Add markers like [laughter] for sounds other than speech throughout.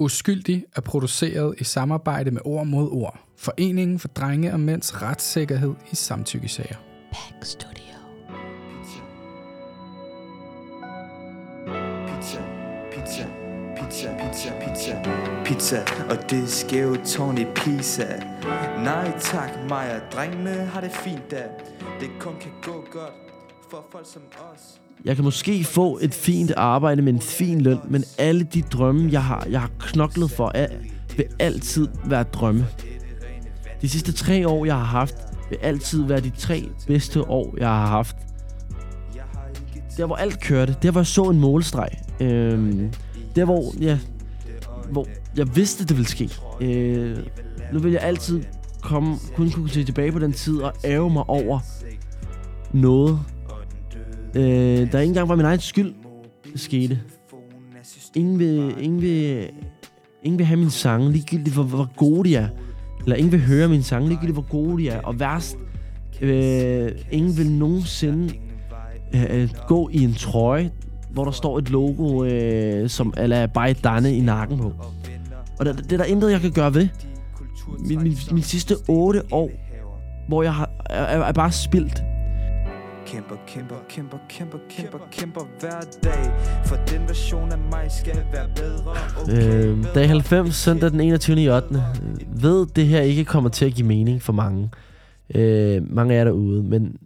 Uskyldig er produceret i samarbejde med Ord mod Ord. Foreningen for drenge og mænds retssikkerhed i samtykkesager. Pack Studio. Pizza, pizza, pizza, pizza, pizza, pizza og det skæve tårn i Pisa. Nej tak, mig og drengene har det fint da. Det kun kan gå godt for folk som os. Jeg kan måske få et fint arbejde med en fin løn, men alle de drømme, jeg har, jeg har knoklet for, er, vil altid være drømme. De sidste tre år, jeg har haft, vil altid være de tre bedste år, jeg har haft. Der, hvor alt kørte. Der, hvor jeg så en målstreg. Øhm, der, hvor, ja, hvor jeg vidste, det ville ske. Øh, nu vil jeg altid komme, kun kunne se tilbage på den tid og ære mig over noget, Øh, der ikke engang var min egen skyld, det skete. Ingen vil, ingen vil, ingen vil have min sange, ligegyldigt hvor, hvor gode de er. Eller ingen vil høre min sange, ligegyldigt hvor gode de er. Og værst, øh, ingen vil nogensinde øh, øh, gå i en trøje, hvor der står et logo, øh, som eller bare Danne i nakken på. Og det, det er der intet, jeg kan gøre ved. Min, min, min sidste otte år, hvor jeg har, er, er bare spildt. Kæmper, kæmper, kæmper, kæmper, kæmper, kæmper hver dag For den version af mig skal være bedre okay, Øh, dag 90, søndag den 21. i 8. Ved, det her ikke kommer til at give mening for mange. Øh, mange af jer derude, men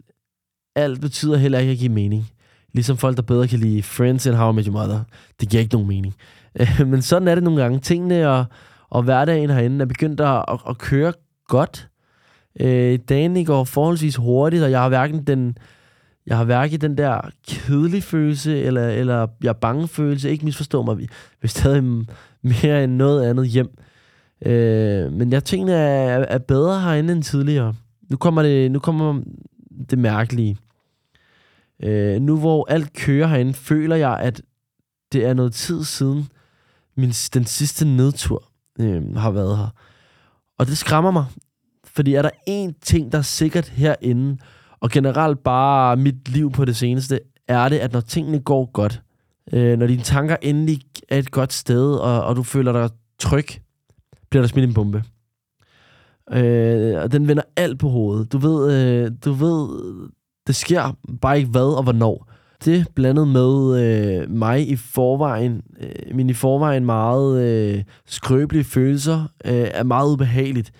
alt betyder heller ikke at give mening. Ligesom folk, der bedre kan lide Friends and How I Met Your Mother. Det giver ikke nogen mening. Øh, men sådan er det nogle gange. Tingene og, og hverdagen herinde er begyndt at, at, at køre godt. Øh, dagen går forholdsvis hurtigt, og jeg har hverken den jeg har hverken den der kedelige følelse, eller, eller jeg er bange følelse. Ikke misforstå mig, vi vil stadig mere end noget andet hjem. Øh, men jeg tænker, er, er bedre herinde end tidligere. Nu kommer det, nu kommer det mærkelige. Øh, nu hvor alt kører herinde, føler jeg, at det er noget tid siden min, den sidste nedtur øh, har været her. Og det skræmmer mig. Fordi er der én ting, der er sikkert herinde, og generelt bare mit liv på det seneste, er det, at når tingene går godt, øh, når dine tanker endelig er et godt sted, og, og du føler dig tryg, bliver der smidt en bombe. Øh, og den vender alt på hovedet. Du ved, øh, du ved, det sker bare ikke hvad og hvornår. Det blandet med øh, mig i forvejen, øh, min i forvejen meget øh, skrøbelige følelser, øh, er meget ubehageligt.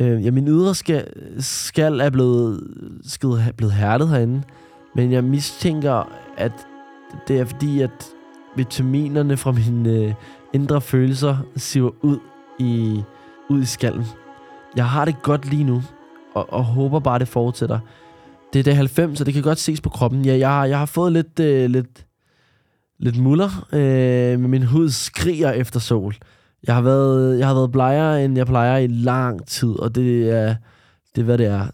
Øh, ja, min ydre skal, skal er blevet, skal, blevet hærdet herinde, men jeg mistænker, at det er fordi, at vitaminerne fra mine øh, indre følelser siver ud i, ud i skallen. Jeg har det godt lige nu, og, og håber bare, det fortsætter. Det er det 90, så det kan godt ses på kroppen. Ja, jeg, jeg har fået lidt, øh, lidt, lidt muller, øh, men min hud skriger efter sol. Jeg har været, jeg har været blegere, end jeg plejer i lang tid, og det er, det er, hvad det er.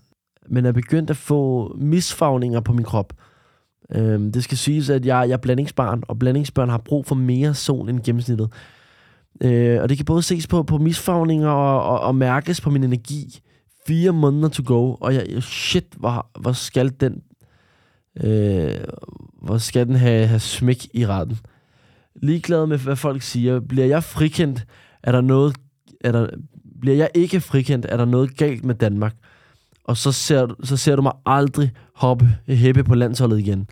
Men jeg er begyndt at få misfagninger på min krop. Øhm, det skal siges, at jeg, jeg er blandingsbarn, og blandingsbørn har brug for mere sol end gennemsnittet. Øh, og det kan både ses på, på misfagninger og, og, og mærkes på min energi. Fire måneder to go, og jeg, shit, hvor, hvor skal den øh, hvor skal den have, have smæk i retten ligeglad med, hvad folk siger. Bliver jeg frikendt, er der noget... Er der, bliver jeg ikke frikendt, er der noget galt med Danmark. Og så ser, så ser du mig aldrig hoppe hæppe på landsholdet igen.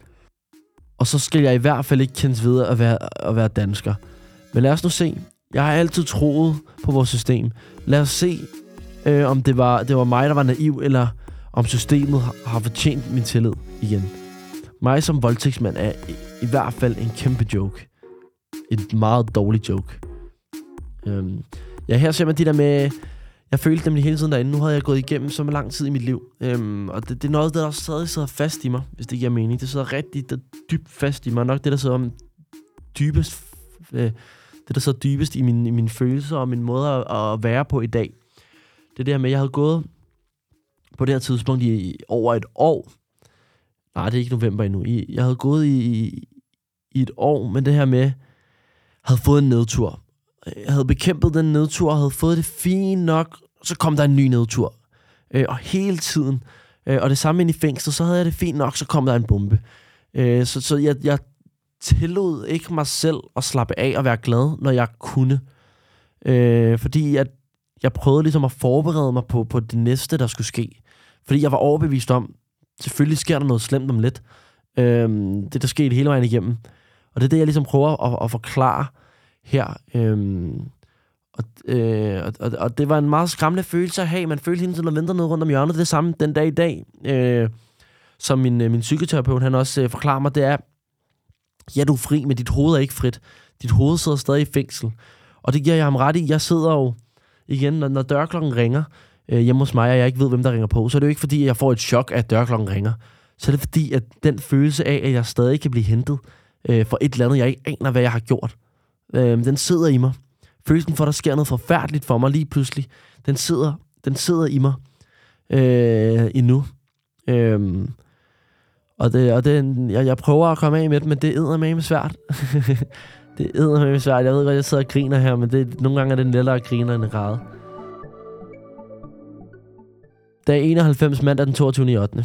Og så skal jeg i hvert fald ikke kendes ved at være, at være dansker. Men lad os nu se. Jeg har altid troet på vores system. Lad os se, øh, om det var, det var mig, der var naiv, eller om systemet har fortjent min tillid igen. Mig som voldtægtsmand er i, i hvert fald en kæmpe joke en meget dårlig joke. Øhm, ja, her ser man de der med... Jeg følte nemlig hele tiden derinde, nu havde jeg gået igennem så lang tid i mit liv. Øhm, og det, det er noget, der stadig sidder fast i mig, hvis det giver mening. Det sidder rigtig der, dybt fast i mig. Nok det, der sidder om dybest... Øh, det, der sidder dybest i, min, i mine følelser og min måde at, at være på i dag. Det der med, at jeg havde gået på det her tidspunkt i, i over et år. Nej, det er ikke november endnu. I, jeg havde gået i, i, i et år men det her med, havde fået en nedtur. Jeg havde bekæmpet den nedtur, og havde fået det fint nok, så kom der en ny nedtur. Øh, og hele tiden, øh, og det samme ind i fængslet, så havde jeg det fint nok, så kom der en bombe. Øh, så så jeg, jeg tillod ikke mig selv at slappe af og være glad, når jeg kunne. Øh, fordi at jeg prøvede ligesom at forberede mig på, på det næste, der skulle ske. Fordi jeg var overbevist om, selvfølgelig sker der noget slemt om lidt. Øh, det, der skete hele vejen igennem. Og det er det, jeg ligesom prøver at, at forklare her. Øhm, og, øh, og, og det var en meget skræmmende følelse at have. Man følte hele tiden, at venter noget rundt om hjørnet. Det er det samme den dag i dag. Øh, som min, øh, min psykoterapeut, han også øh, forklarer mig, det er, ja, du er fri, men dit hoved er ikke frit. Dit hoved sidder stadig i fængsel. Og det giver jeg ham ret i. Jeg sidder jo, igen, når, når dørklokken ringer øh, hjemme hos mig, og jeg ikke ved, hvem der ringer på, så er det jo ikke, fordi jeg får et chok, at dørklokken ringer. Så er det fordi, at den følelse af, at jeg stadig kan blive hentet øh, for et eller andet, jeg ikke aner, hvad jeg har gjort, øh, den sidder i mig. Følelsen for, at der sker noget forfærdeligt for mig lige pludselig, den sidder, den sidder i mig øh, endnu. Øh, og det, og det, jeg, jeg prøver at komme af med det, men det er med svært. [laughs] det er med svært. Jeg ved godt, jeg sidder og griner her, men det, nogle gange er det lettere at grine end at græde. Dag 91 mandag den 22. 8.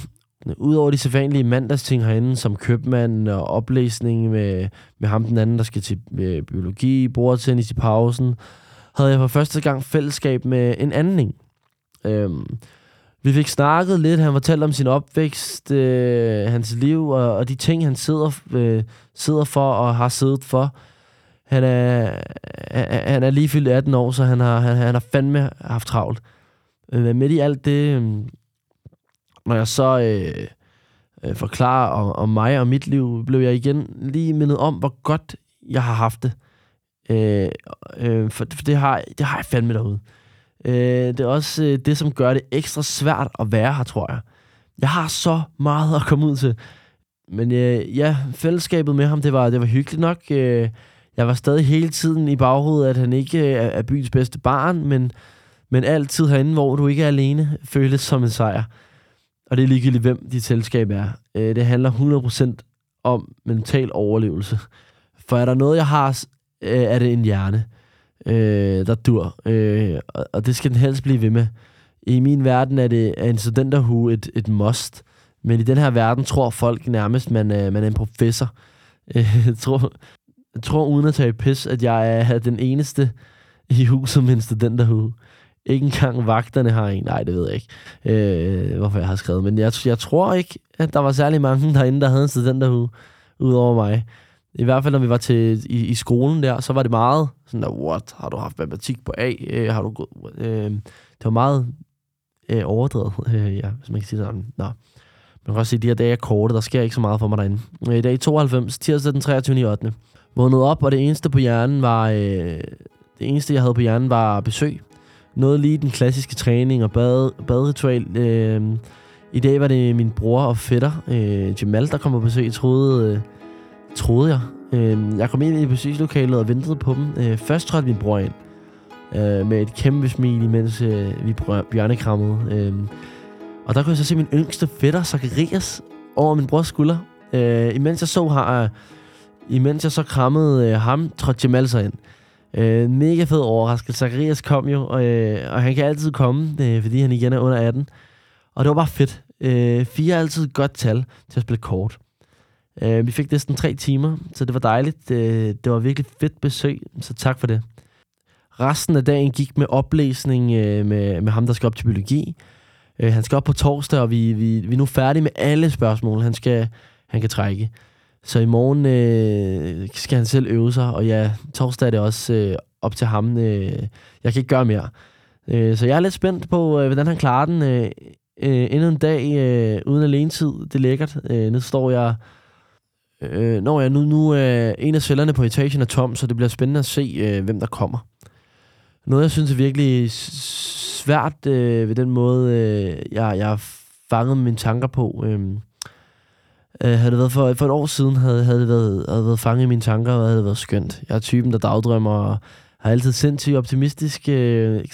Udover de sædvanlige mandagsting herinde, som købmand og oplæsning med, med ham den anden, der skal til øh, biologi, bordtennis i pausen, havde jeg for første gang fællesskab med en anden. Øhm, vi fik snakket lidt, han fortalte om sin opvækst, øh, hans liv og, og de ting, han sidder, øh, sidder for og har siddet for. Han er, øh, øh, han er lige fyldt 18 år, så han har, han, han har fandme haft travlt. Øh, men midt i alt det, øh, når jeg så øh, øh, forklarer om, om mig og mit liv, blev jeg igen lige mindet om, hvor godt jeg har haft det. Øh, øh, for, for det, har, det har jeg fandme derude. Øh, det er også øh, det, som gør det ekstra svært at være her, tror jeg. Jeg har så meget at komme ud til. Men øh, ja, fællesskabet med ham, det var, det var hyggeligt nok. Øh, jeg var stadig hele tiden i baghovedet, at han ikke øh, er, er byens bedste barn, men, men altid herinde, hvor du ikke er alene, føles som en sejr. Og det er ligegyldigt, hvem dit selskab er. Øh, det handler 100% om mental overlevelse. For er der noget, jeg har, øh, er det en hjerne øh, der dur. Øh, og, og det skal den helst blive ved med. I min verden er det er en studenterhue et, et must. Men i den her verden tror folk nærmest, man øh, man er en professor. Øh, tror, jeg tror, uden at tage pis, at jeg er den eneste i huset med en studenterhue. Ikke engang vagterne har en. Nej, det ved jeg ikke, øh, hvorfor jeg har skrevet. Men jeg, jeg tror ikke, at der var særlig mange derinde, der havde en studenterhue, udover mig. I hvert fald, når vi var til, i, i skolen der, så var det meget sådan der, what, har du haft matematik på A? Øh, har du gået, øh, det var meget øh, overdrevet, [laughs] øh, ja, hvis man kan sige sådan. Nå. Man kan også se, at de her dage er korte, der sker ikke så meget for mig derinde. Øh, I dag 92, tirsdag den 23. 8. Vågnede op, og det eneste på hjernen var, øh, det eneste jeg havde på hjernen var besøg. Noget lige den klassiske træning og bad, badritual. Øh, I dag var det min bror og fætter, øh, Jamal, der kom på besøg. Troede, øh, troede jeg. Øh, jeg kom ind i besøgslokalet og ventede på dem. Øh, først trådte min bror ind øh, med et kæmpe smil, imens øh, vi bjørnekrammede. Øh, og der kunne jeg så se min yngste fætter, Zacharias, over min brors skulder. Øh, imens jeg så har... øh, imens jeg så krammede øh, ham, trådte Jamal så ind. Øh, Øh, mega fed overraskelse. Zacharias kom jo, og, øh, og han kan altid komme, øh, fordi han igen er under 18. Og det var bare fedt. Øh, fire er altid et godt tal til at spille kort. Øh, vi fik næsten tre timer, så det var dejligt. Øh, det var virkelig fedt besøg, så tak for det. Resten af dagen gik med oplæsning øh, med, med ham, der skal op til biologi. Øh, han skal op på torsdag, og vi, vi, vi er nu færdige med alle spørgsmål, han, skal, han kan trække. Så i morgen øh, skal han selv øve sig, og ja, torsdag er det også øh, op til ham. Øh, jeg kan ikke gøre mere. Øh, så jeg er lidt spændt på, øh, hvordan han klarer den. Øh, øh, endnu en dag øh, uden alene tid. Det er lækkert. Øh, nu står jeg Øh, når jeg nu, nu er en af cellerne på etagen er tom, så det bliver spændende at se, øh, hvem der kommer. Noget, jeg synes er virkelig svært øh, ved den måde, øh, jeg, jeg har fanget mine tanker på. Øh, øh, havde det været for, for et år siden, havde, havde det været, havde været fanget i mine tanker, og havde det været skønt. Jeg er typen, der dagdrømmer, og har altid sindssygt optimistisk, øh,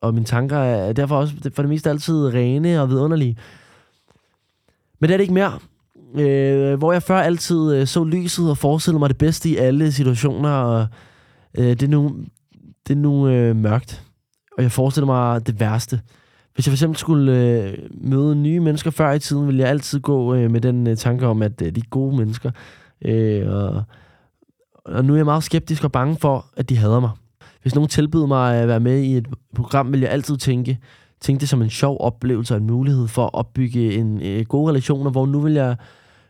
og mine tanker er derfor også for det meste altid rene og vidunderlige. Men det er det ikke mere. Øh, hvor jeg før altid øh, så lyset og forestillede mig det bedste i alle situationer, og øh, det er nu, det er nu øh, mørkt. Og jeg forestiller mig det værste. Hvis jeg for eksempel skulle øh, møde nye mennesker før i tiden, ville jeg altid gå øh, med den øh, tanke om, at øh, de er gode mennesker. Øh, og, og nu er jeg meget skeptisk og bange for, at de hader mig. hvis nogen tilbyder mig at være med i et program, vil jeg altid tænke, tænke det som en sjov oplevelse og en mulighed for at opbygge en øh, gode relationer, hvor nu vil jeg,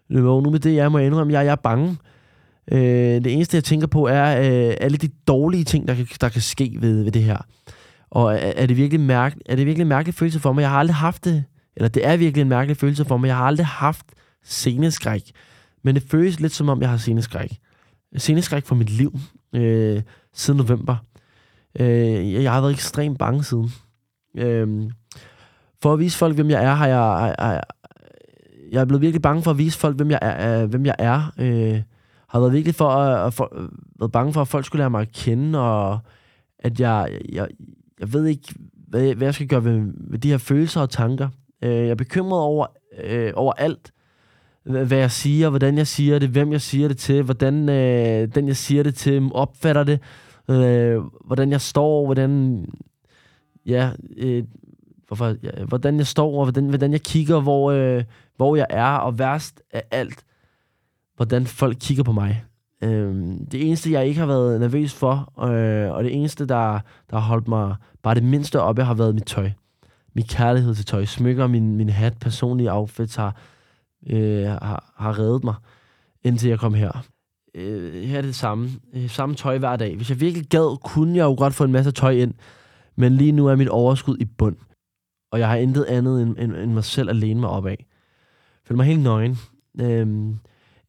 hvor nu med det, jeg må indrømme, jeg, jeg er bange. Øh, det eneste, jeg tænker på, er øh, alle de dårlige ting, der kan, der kan ske ved, ved det her. Og er, er det virkelig mærke, er det virkelig en mærkelig følelse for mig? Jeg har aldrig haft det, eller det er virkelig en mærkelig følelse for mig. Jeg har aldrig haft sceneskræk. Men det føles lidt som om, jeg har sceneskræk. Sceneskræk for mit liv øh, siden november. Øh, jeg har været ekstremt bange siden. Øh, for at vise folk, hvem jeg er, har jeg, har, jeg jeg er blevet virkelig bange for at vise folk, hvem jeg er. Øh, hvem jeg er. Øh, har været virkelig for at, at for, været bange for, at folk skulle lære mig at kende, og at jeg, jeg, jeg ved ikke, hvad, hvad jeg skal gøre ved, ved de her følelser og tanker. Øh, jeg er bekymret over, øh, over alt, hvad jeg siger, hvordan jeg siger det, hvem jeg siger det til, hvordan øh, den, jeg siger det til, opfatter det, øh, hvordan jeg står, hvordan, ja, øh, hvorfor, ja, hvordan jeg står, og hvordan, hvordan jeg kigger, hvor, øh, hvor jeg er, og værst af alt, hvordan folk kigger på mig. Øh, det eneste, jeg ikke har været nervøs for, øh, og det eneste, der, der har holdt mig bare det mindste oppe, har været mit tøj. Min kærlighed til tøj, smykker, min, min hat, personlige outfits har, øh, har, har reddet mig, indtil jeg kom her. Øh, her er det samme. Øh, samme tøj hver dag. Hvis jeg virkelig gad, kunne jeg jo godt få en masse tøj ind, men lige nu er mit overskud i bund. Og jeg har intet andet end, end, end mig selv alene mig op af. Føler mig helt nøgen. Øh,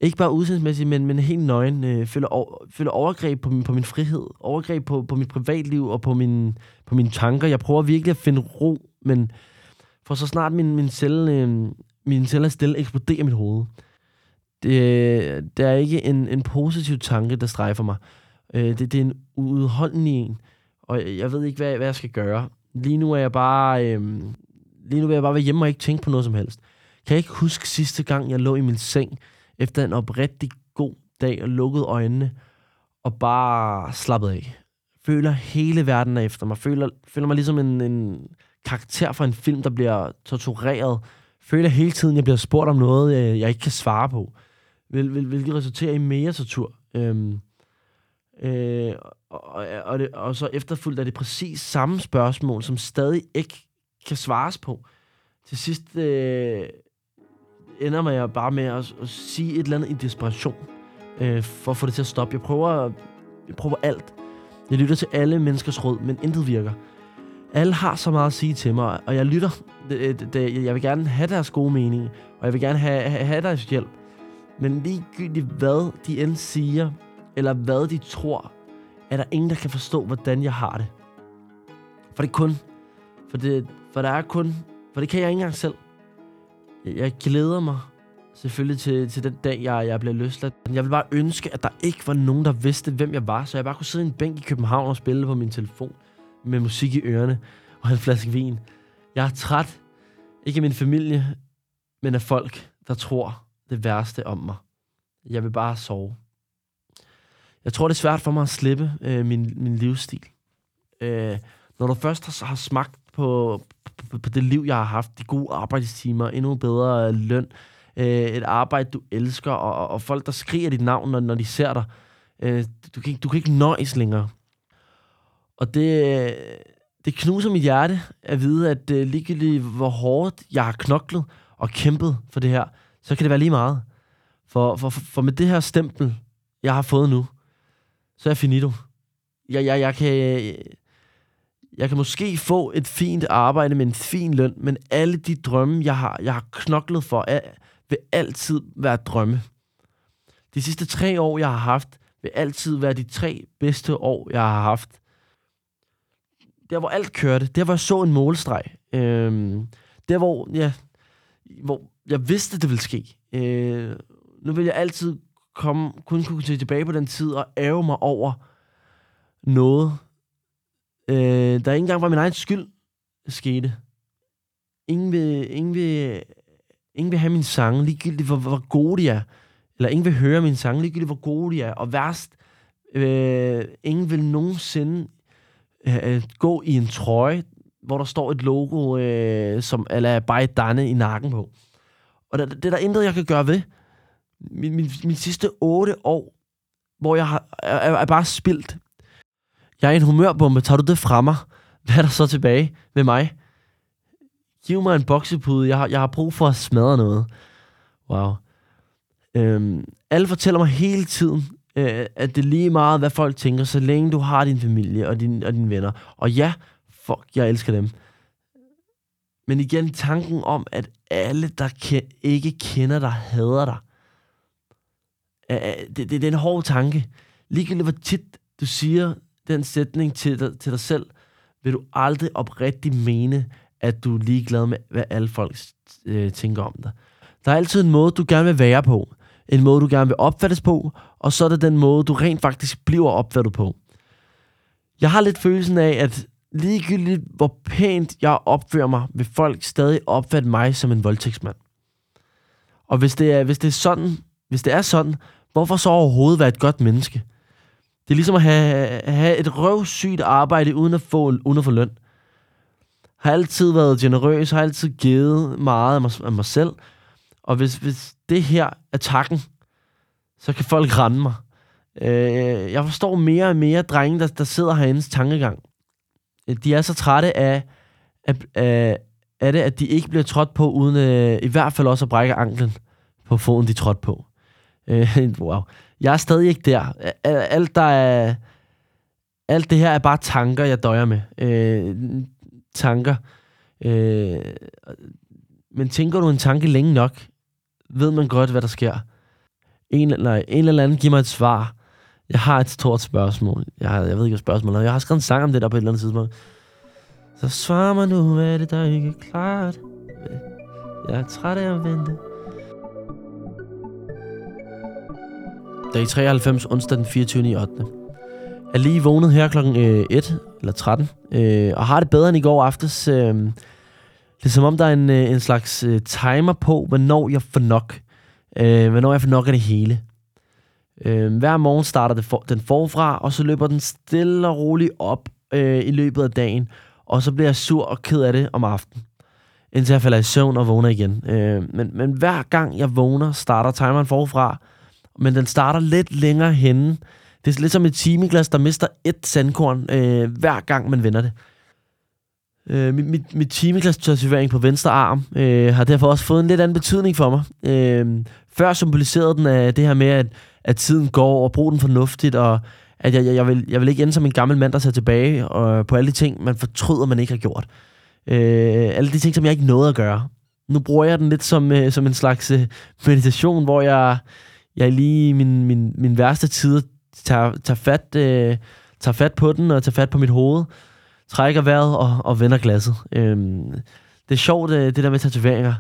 ikke bare udseendsmæssigt, men, men helt nøgen. Øh, føler, over, føler overgreb på min, på min frihed. Overgreb på, på mit privatliv og på, min, på mine tanker. Jeg prøver virkelig at finde ro, men for så snart min, min celle, øh, min celler stille eksploderer mit hoved. Det, det er ikke en, en positiv tanke, der strejfer mig. Øh, det, det er en udholdende en, og jeg ved ikke, hvad, hvad jeg skal gøre. Lige nu er jeg bare... Øh, lige nu vil jeg bare være hjemme og ikke tænke på noget som helst. Kan jeg ikke huske sidste gang, jeg lå i min seng, efter en oprigtig god dag og lukkede øjnene, og bare slappet af. Føler hele verden er efter mig. Føler, føler mig ligesom en, en karakter fra en film, der bliver tortureret. Føler hele tiden, jeg bliver spurgt om noget, øh, jeg ikke kan svare på. Hvil, hvil, hvilket resulterer i mere tortur. Øhm, øh, og, og, det, og så efterfulgt er det præcis samme spørgsmål, som stadig ikke kan svares på. Til sidst øh, ender man bare med at, at sige et eller andet i desperation, øh, for at få det til at stoppe. Jeg prøver, jeg prøver alt. Jeg lytter til alle menneskers råd, men intet virker. Alle har så meget at sige til mig, og jeg lytter. Jeg vil gerne have deres gode mening, og jeg vil gerne have, have, have deres hjælp. Men ligegyldigt hvad de end siger, eller hvad de tror, er der ingen, der kan forstå, hvordan jeg har det. For det er kun. For, det, for der er kun. For det kan jeg ikke engang selv. Jeg, glæder mig selvfølgelig til, til den dag, jeg, jeg bliver løsladt. Jeg vil bare ønske, at der ikke var nogen, der vidste, hvem jeg var, så jeg bare kunne sidde i en bænk i København og spille på min telefon med musik i ørerne og en flaske vin. Jeg er træt, ikke af min familie, men af folk, der tror det værste om mig. Jeg vil bare sove. Jeg tror, det er svært for mig at slippe øh, min, min livsstil. Øh, når du først har, har smagt på, på, på det liv, jeg har haft, de gode arbejdstimer, endnu bedre løn, øh, et arbejde, du elsker, og, og folk, der skriger dit navn, når, når de ser dig. Øh, du, kan, du kan ikke nøjes længere. Og det, det knuser mit hjerte at vide, at øh, ligegyldigt hvor hårdt jeg har knoklet og kæmpet for det her, så kan det være lige meget. For, for, for med det her stempel, jeg har fået nu, så er jeg finito. Jeg, jeg, jeg, kan, jeg kan måske få et fint arbejde med en fin løn, men alle de drømme, jeg har, jeg har knoklet for, er, vil altid være drømme. De sidste tre år, jeg har haft, vil altid være de tre bedste år, jeg har haft. Der, hvor alt kørte, der, hvor jeg så en målstreg. Øhm, der, hvor, ja, hvor jeg vidste, det ville ske. Øh, nu vil jeg altid komme, kun kunne se tilbage på den tid og ære mig over noget, øh, der ikke engang var min egen skyld, skete. Ingen vil, ingen vil, ingen vil have min sang, ligegyldigt hvor, hvor gode de er. Eller ingen vil høre min sang, ligegyldigt hvor gode de er. Og værst, øh, ingen vil nogensinde øh, øh gå i en trøje, hvor der står et logo, øh, som, eller bare et danne i nakken på. Og det, det er der intet, jeg kan gøre ved. Min, min, min sidste otte år, hvor jeg har, er, er bare spildt. Jeg er en humørbombe. Tager du det fra mig? Hvad er der så tilbage ved mig? Giv mig en boksepude. Jeg har, jeg har brug for at smadre noget. Wow. Øhm, alle fortæller mig hele tiden, øh, at det er lige meget, hvad folk tænker, så længe du har din familie og, din, og dine venner. Og ja, fuck, jeg elsker dem. Men igen, tanken om, at alle, der ke- ikke kender dig, hader dig. Øh, det, det, det er en hård tanke. Ligegyldigt hvor tit du siger den sætning til dig, til dig selv, vil du aldrig oprigtigt mene, at du er ligeglad med, hvad alle folk øh, tænker om dig. Der er altid en måde, du gerne vil være på. En måde, du gerne vil opfattes på. Og så er det den måde, du rent faktisk bliver opfattet på. Jeg har lidt følelsen af, at ligegyldigt hvor pænt jeg opfører mig, vil folk stadig opfatte mig som en voldtægtsmand. Og hvis det er, hvis det er sådan, hvis det er sådan, hvorfor så overhovedet være et godt menneske? Det er ligesom at have, have et røvsygt arbejde uden at få, uden at få løn. Har altid været generøs, har altid givet meget af mig, af mig selv. Og hvis, hvis det her er takken, så kan folk rende mig. Øh, jeg forstår mere og mere drenge, der, der sidder herindens tankegang. Øh, de er så trætte af, af, af, af det, at de ikke bliver trådt på, uden øh, i hvert fald også at brække anklen på foden, de trådt på. Øh, [laughs] wow. Jeg er stadig ikke der. Alt, der er, alt det her er bare tanker, jeg døjer med. Øh, tanker. Øh, men tænker du en tanke længe nok, ved man godt, hvad der sker. En, eller, en eller anden giver mig et svar. Jeg har et stort spørgsmål. Jeg, har, jeg ved ikke, hvad spørgsmålet er. Jeg har skrevet en sang om det der på et eller andet tidspunkt. Så svar mig nu, hvad er det, der ikke er klart? Jeg er træt af at vente. Dag 93, onsdag den 24. i 8. Er lige vågnet her klokken øh, 1 eller 13, øh, og har det bedre end i går aftes. Øh, det er som om, der er en, øh, en slags øh, timer på, hvornår jeg får nok. Øh, hvornår jeg får nok af det hele. Øh, hver morgen starter det for, den forfra, og så løber den stille og roligt op øh, i løbet af dagen. Og så bliver jeg sur og ked af det om aftenen. Indtil jeg falder i søvn og vågner igen. Øh, men, men hver gang jeg vågner, starter timeren forfra. Men den starter lidt længere henne. Det er lidt som et timeglas, der mister et sandkorn, øh, hver gang man vender det. Øh, mit, mit, mit timeglas-tatovering på venstre arm øh, har derfor også fået en lidt anden betydning for mig. Øh, før symboliserede den af det her med, at, at tiden går, og brug den fornuftigt, og at jeg, jeg, jeg, vil, jeg vil ikke ende som en gammel mand, der ser tilbage og, på alle de ting, man fortryder, man ikke har gjort. Øh, alle de ting, som jeg ikke nåede at gøre. Nu bruger jeg den lidt som, øh, som en slags øh, meditation, hvor jeg, jeg lige i min, min, min værste tider tager, tager, fat, øh, tager fat på den og tager fat på mit hoved, trækker vejret og, og vender glasset. Øhm, det er sjovt, øh, det der med tatoveringer.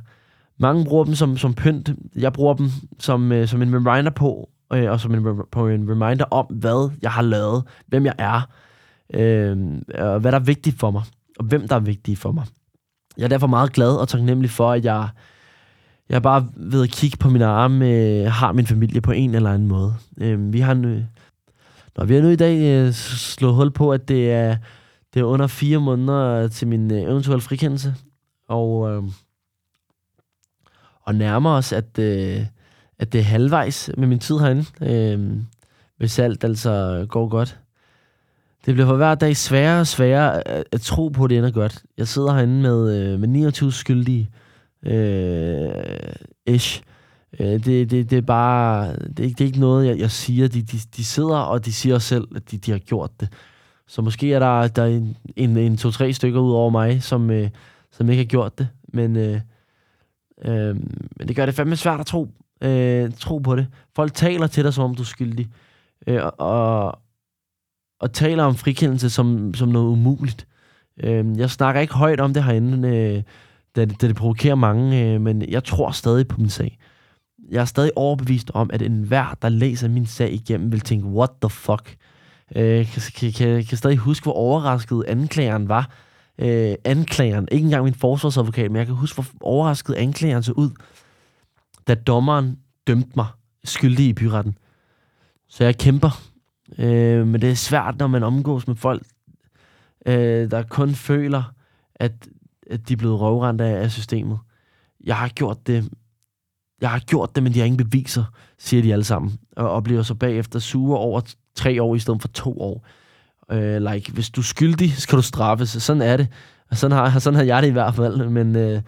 Mange bruger dem som, som pynt. Jeg bruger dem som, øh, som en reminder på, øh, og som en, på en reminder om, hvad jeg har lavet, hvem jeg er, øh, og hvad der er vigtigt for mig, og hvem der er vigtige for mig. Jeg er derfor meget glad og taknemmelig for, at jeg, jeg bare ved at kigge på mine arme, øh, har min familie på en eller anden måde. Øh, vi har nu, når vi har nu i dag øh, slået hul på, at det er, det er under fire måneder til min øh, eventuelle frikendelse, og, øh, og nærmer os, at, øh, at det er halvvejs med min tid herinde, øh, hvis alt altså går godt. Det bliver for hver dag sværere og sværere at, at tro på, at det ender godt. Jeg sidder herinde med, øh, med 29 skyldige, øh, ish. Øh, det, det, det er bare, det det er ikke noget, jeg, jeg siger. De, de, de sidder, og de siger selv, at de, de har gjort det. Så måske er der, der er en, en, en to-tre stykker ud over mig, som, øh, som ikke har gjort det. Men, øh, øh, men det gør det fandme svært at tro, øh, tro på det. Folk taler til dig, som om du er skyldig. Øh, og, og taler om frikendelse som, som noget umuligt. Øh, jeg snakker ikke højt om det herinde, øh, da, det, da det provokerer mange, øh, men jeg tror stadig på min sag. Jeg er stadig overbevist om, at enhver, der læser min sag igennem, vil tænke, what the fuck? Øh, kan, kan, kan, kan stadig huske, hvor overrasket anklageren var. Øh, anklageren, ikke engang min forsvarsadvokat, men jeg kan huske, hvor overrasket anklageren så ud, da dommeren dømte mig skyldig i byretten. Så jeg kæmper. Øh, men det er svært, når man omgås med folk, øh, der kun føler, at, at de er blevet røvrendt af, af systemet. Jeg har gjort det jeg har gjort det, men de har ingen beviser, siger de alle sammen. Og, og bliver så bagefter sure over tre år i stedet for to år. Øh, like, hvis du er skyldig, skal du straffes. Sådan er det. Og sådan har, sådan har jeg det i hvert fald. Men, øh,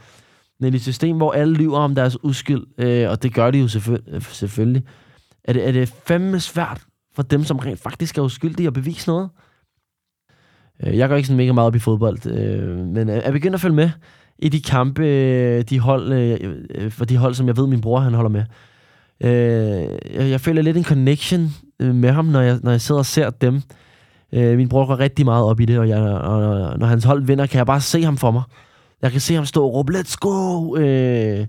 men i et system, hvor alle lyver om deres uskyld, øh, og det gør de jo selvføl- øh, selvfølgelig, er det, er det fandme svært for dem, som rent faktisk er uskyldige, at bevise noget. Øh, Øh, jeg går ikke sådan mega meget op i fodbold, øh, men jeg begynder at følge med i de kampe, øh, de hold, øh, øh, for de hold, som jeg ved, min bror han holder med. Øh, jeg, jeg føler lidt en connection med ham, når jeg, når jeg sidder og ser dem. Øh, min bror går rigtig meget op i det, og, jeg, og når hans hold vinder, kan jeg bare se ham for mig. Jeg kan se ham stå og råbe, let's go! Øh,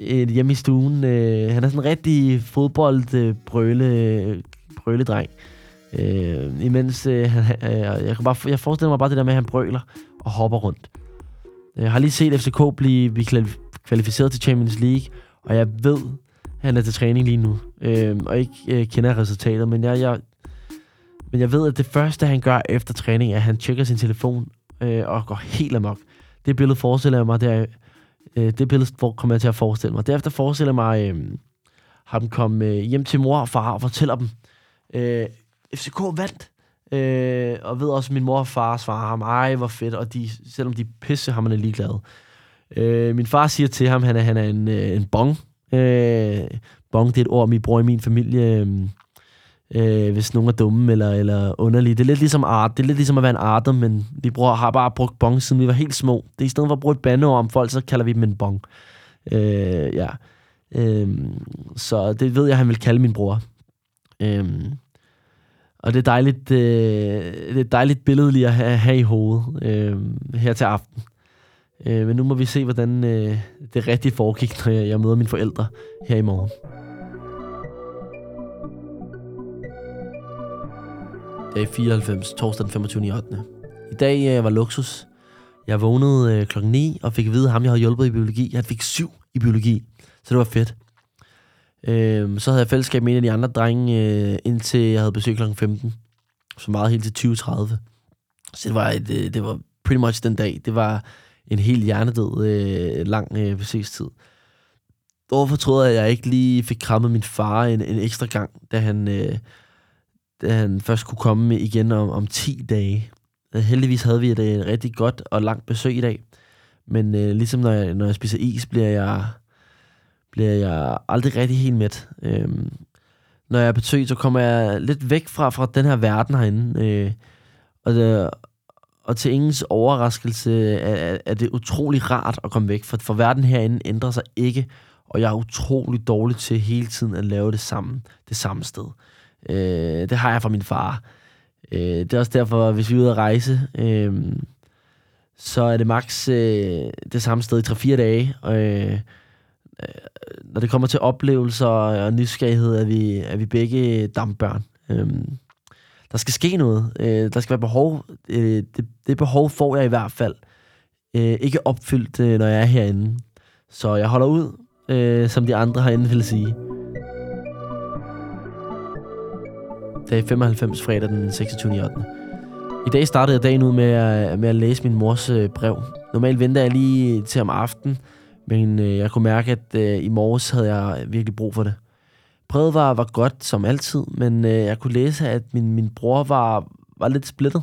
øh, hjemme i stuen. Øh, han er sådan en rigtig fodbold øh, brøle, brøledreng. Øh, imens øh, han, øh, jeg, kan bare, jeg forestiller mig bare det der med, at han brøler og hopper rundt. Jeg har lige set FCK blive, blive kvalificeret til Champions League, og jeg ved, han er til træning lige nu, øh, og ikke øh, kender resultatet, men jeg, jeg, men jeg ved, at det første, han gør efter træning, er, at han tjekker sin telefon øh, og går helt amok. Det billede forestiller jeg mig, det, er, øh, det billede for- kommer jeg til at forestille mig. Derefter forestiller jeg mig, øh, ham komme øh, hjem til mor og far og fortæller dem, øh, FCK vandt. Øh, og ved også, at min mor og far svarer ham, ej, hvor fedt, og de, selvom de pisse, ham er ligeglade. Øh, min far siger til ham, han er, han er en, øh, en bong. Øh, bong, det er et ord, vi bruger i min familie, øh, øh, hvis nogen er dumme eller, eller underlige. Det er lidt ligesom art. Det er lidt ligesom at være en arter, men vi bruger, har bare brugt bong, siden vi var helt små. Det er i stedet for at bruge et bandeord om folk, så kalder vi dem en bong. Øh, ja. Øh, så det ved jeg, han vil kalde min bror. Øh, og det er dejligt, øh, det er et dejligt billede lige at have, have i hovedet øh, her til aften. Øh, men nu må vi se, hvordan øh, det rigtigt foregik, når jeg, jeg møder mine forældre her i morgen. Dag 94, torsdag den 25. 8. I dag øh, var luksus. Jeg vågnede øh, klokken 9 og fik at vide, at ham, jeg havde hjulpet i biologi, jeg fik 7 i biologi. Så det var fedt. Øh, så havde jeg fællesskab med en af de andre drenge, øh, indtil jeg havde besøg kl. 15. Så meget helt til 20.30. Så det var, et, øh, det var pretty much den dag. Det var en helt hjernedød øh, lang øh, besøgstid. Hvorfor troede jeg, at jeg ikke lige fik krammet min far en, en ekstra gang, da han, øh, da han først kunne komme igen om, om 10 dage. Øh, heldigvis havde vi et, et rigtig godt og langt besøg i dag. Men øh, ligesom når jeg, når jeg spiser is, bliver jeg, bliver jeg aldrig rigtig helt mæt. Øhm, når jeg er på tøj, så kommer jeg lidt væk fra, fra den her verden herinde. Øh, og, det, og til ingens overraskelse er, er- det utrolig rart at komme væk, for, for verden herinde ændrer sig ikke, og jeg er utrolig dårlig til hele tiden at lave det samme, det samme sted. Øh, det har jeg fra min far. Øh, det er også derfor, hvis vi er ude at rejse, øh, så er det maks øh, det samme sted i 3-4 dage. Øh, øh, Øh, når det kommer til oplevelser og nysgerrighed, er vi, er vi begge dampbørn. Øhm, der skal ske noget. Øh, der skal være behov. Øh, det, det behov får jeg i hvert fald øh, ikke opfyldt, øh, når jeg er herinde. Så jeg holder ud, øh, som de andre herinde vil sige. Dag 95, fredag den 26. 8. I dag startede jeg dagen ud med at, med at læse min mors øh, brev. Normalt venter jeg lige til om aftenen, men øh, jeg kunne mærke, at øh, i morges havde jeg virkelig brug for det. Brevet var, var godt som altid, men øh, jeg kunne læse, at min, min bror var, var lidt splittet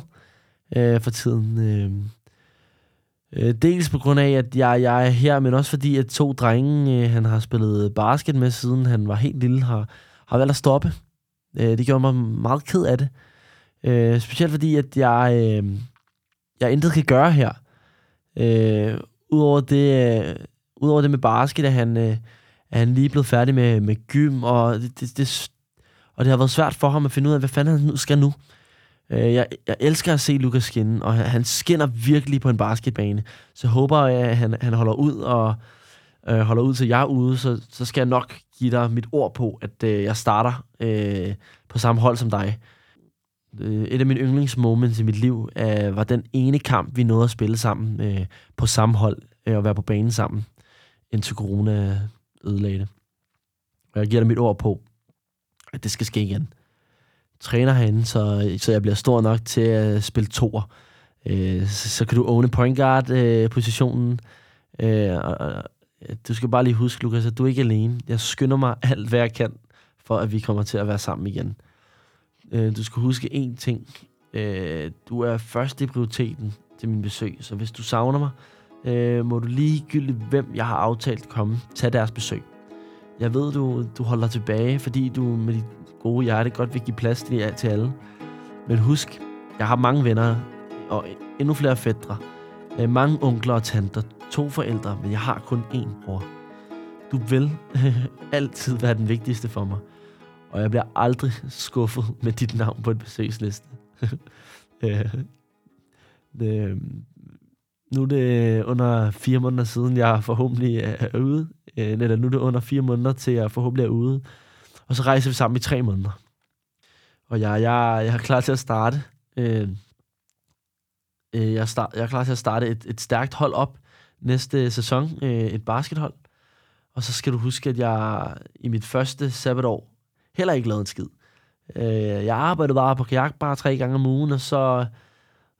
øh, for tiden. Øh, øh, dels på grund af, at jeg, jeg er her, men også fordi, at to drenge, øh, han har spillet basket med, siden han var helt lille, har, har valgt at stoppe. Øh, det gjorde mig meget ked af det. Øh, specielt fordi, at jeg, øh, jeg intet kan gøre her. Øh, Udover det, øh, udover det med basket, at han, øh, han lige blevet færdig med, med gym, og det, det, det, og det har været svært for ham at finde ud af, hvad fanden han nu skal nu. Øh, jeg, jeg elsker at se Lukas skinne, og han, han skinner virkelig på en basketbane. Så jeg håber, at han, han holder ud, og øh, holder ud til jeg er ude, så, så skal jeg nok give dig mit ord på, at øh, jeg starter øh, på samme hold som dig. Øh, Et af mine yndlingsmoments i mit liv øh, var den ene kamp, vi nåede at spille sammen øh, på samme hold, øh, og være på banen sammen, indtil corona ødelagde det. Og jeg giver dig mit ord på, at det skal ske igen. Træner herinde, så, så jeg bliver stor nok til at spille toer. Øh, så, så kan du own point guard øh, positionen. Øh, og, og, du skal bare lige huske, Lukas, at du er ikke alene. Jeg skynder mig alt, hvad jeg kan, for at vi kommer til at være sammen igen. Øh, du skal huske én ting. Øh, du er første i prioriteten til min besøg, så hvis du savner mig, øh, må du ligegyldigt, hvem jeg har aftalt komme, tage deres besøg. Jeg ved, du, du holder tilbage, fordi du med dit gode hjerte godt vil give plads til, til alle. Men husk, jeg har mange venner og endnu flere fædre. Øh, mange onkler og tanter, to forældre, men jeg har kun én bror. Du vil [laughs] altid være den vigtigste for mig. Og jeg bliver aldrig skuffet med dit navn på en besøgsliste. [laughs] øh, det, nu er det under fire måneder siden, jeg forhåbentlig er ude. Øh, eller nu er det under fire måneder til, jeg forhåbentlig er ude. Og så rejser vi sammen i tre måneder. Og jeg, jeg, jeg er klar til at starte. Øh, øh jeg, start, jeg er klar til at starte et, et stærkt hold op næste sæson. Øh, et baskethold. Og så skal du huske, at jeg i mit første sabbatår heller ikke lavede en skid. Øh, jeg arbejdede bare på kajak bare tre gange om ugen, og så,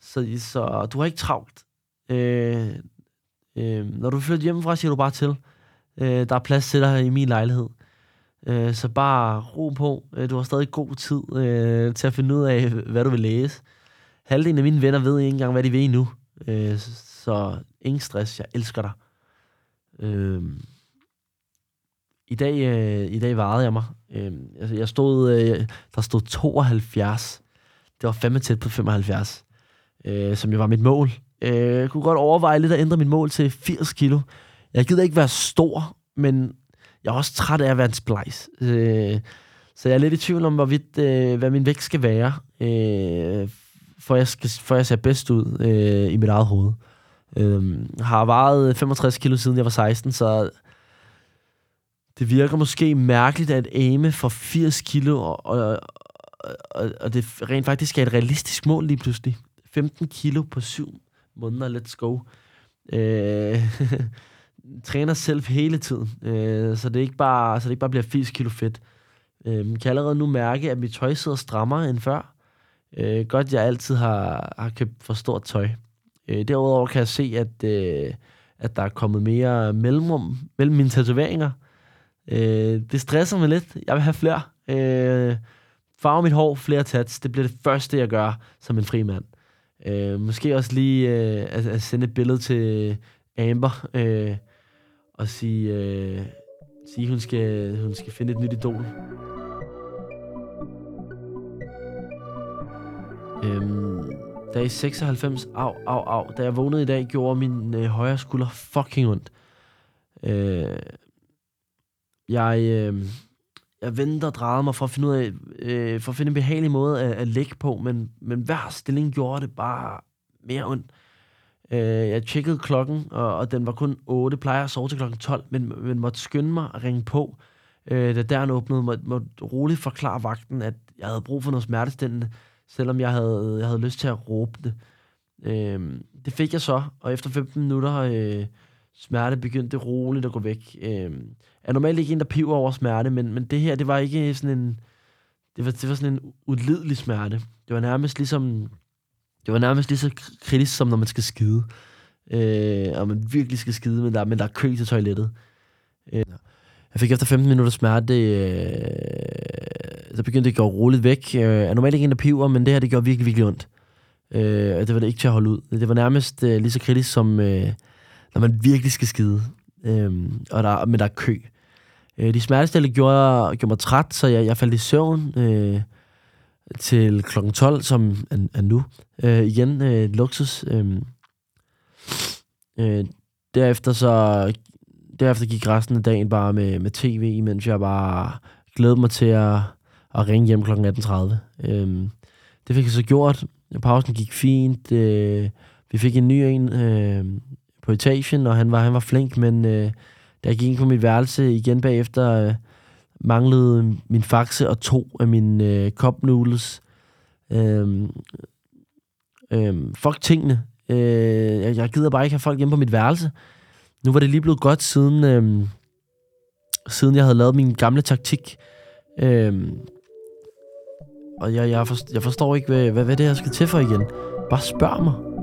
så, så du har ikke travlt. Øh, øh, når du flytter hjemmefra, siger du bare til. Øh, der er plads til dig i min lejlighed. Øh, så bare ro på. Øh, du har stadig god tid øh, til at finde ud af, hvad du vil læse. Halvdelen af mine venner ved ikke engang, hvad de vil nu. Øh, så ingen stress. Jeg elsker dig. Øh, i dag, øh, I dag varede jeg mig. Øh, altså, jeg stod, øh, der stod 72. Det var fandme tæt på 75, øh, som jo var mit mål. Øh, jeg kunne godt overveje lidt at ændre mit mål til 80 kilo. Jeg gider ikke være stor, men jeg er også træt af at være en splice. Øh, så jeg er lidt i tvivl om, hvorvidt, øh, hvad min vægt skal være, øh, for, jeg skal, for jeg ser bedst ud øh, i mit eget hoved. Øh, har vejet 65 kilo siden jeg var 16, så det virker måske mærkeligt at aime for 80 kilo, og, og, og, og det rent faktisk er et realistisk mål lige pludselig. 15 kilo på 7 måneder, let's go. Øh, [laughs] træner selv hele tiden, øh, så, det ikke bare, så det ikke bare bliver 80 kilo fedt. Øh, kan allerede nu mærke, at mit tøj sidder strammere end før. Øh, godt, jeg altid har, har købt for stort tøj. Øh, derudover kan jeg se, at, øh, at der er kommet mere mellemrum mellem mine tatoveringer. Øh, det stresser mig lidt. Jeg vil have flere. Øh, farve mit hår, flere tats. Det bliver det første, jeg gør som en fri mand. Øh, måske også lige øh, at, at sende et billede til Amber øh, og sige, øh, sige hun skal, hun skal finde et nyt idol. Øhm, i 96, au, au, au. Da jeg vågnede i dag, gjorde min øh, højre skulder fucking ondt. Øh, jeg, øh, jeg vendte og drejede mig for at finde ud af, øh, for at finde en behagelig måde at, at lægge på, men, men hver stilling gjorde det bare mere ondt. Øh, jeg tjekkede klokken, og, og den var kun 8, plejer at sove til klokken 12, men, men måtte skynde mig at ringe på, øh, da døren åbnede, måtte, måtte roligt forklare vagten, at jeg havde brug for noget smertestillende, selvom jeg havde, jeg havde lyst til at råbe det. Øh, det fik jeg så, og efter 15 minutter øh, smerte begyndte roligt at gå væk. Øh, er normalt ikke en, der piver over smerte, men, men det her, det var ikke sådan en... Det var, det var sådan en udlidelig smerte. Det var nærmest ligesom... Det var nærmest lige så kritisk, som når man skal skide. Øh, og man virkelig skal skide, men der, men der er kø til toilettet. Øh, jeg fik efter 15 minutter smerte, øh, så begyndte det at gå roligt væk. Øh, jeg er normalt ikke en, der piver, men det her, det gjorde virkelig, virkelig ondt. Øh, det var det ikke til at holde ud. Det var nærmest øh, lige så kritisk, som øh, når man virkelig skal skide. Øh, og der, men der er kø. Øh, de smertestillende gjorde, gjorde mig træt, så jeg, jeg faldt i søvn øh, til klokken 12, som er, er nu. Øh, igen, øh, luksus. Øh, øh, derefter så derefter gik resten af dagen bare med, med tv, mens jeg bare glædede mig til at, at ringe hjem kl. 18.30. Øh, det fik jeg så gjort. Pausen gik fint. Øh, vi fik en ny en øh, på etagen, og han var, han var flink, men... Øh, da jeg gik ind på mit værelse igen bagefter, øh, manglede min faxe og to af mine øh, cup noodles. Øhm, øhm, fuck tingene. Øh, jeg, jeg gider bare ikke have folk hjemme på mit værelse. Nu var det lige blevet godt, siden, øh, siden jeg havde lavet min gamle taktik. Øh, og jeg, jeg, forstår, jeg forstår ikke, hvad, hvad, hvad det her skal til for igen. Bare spørg mig.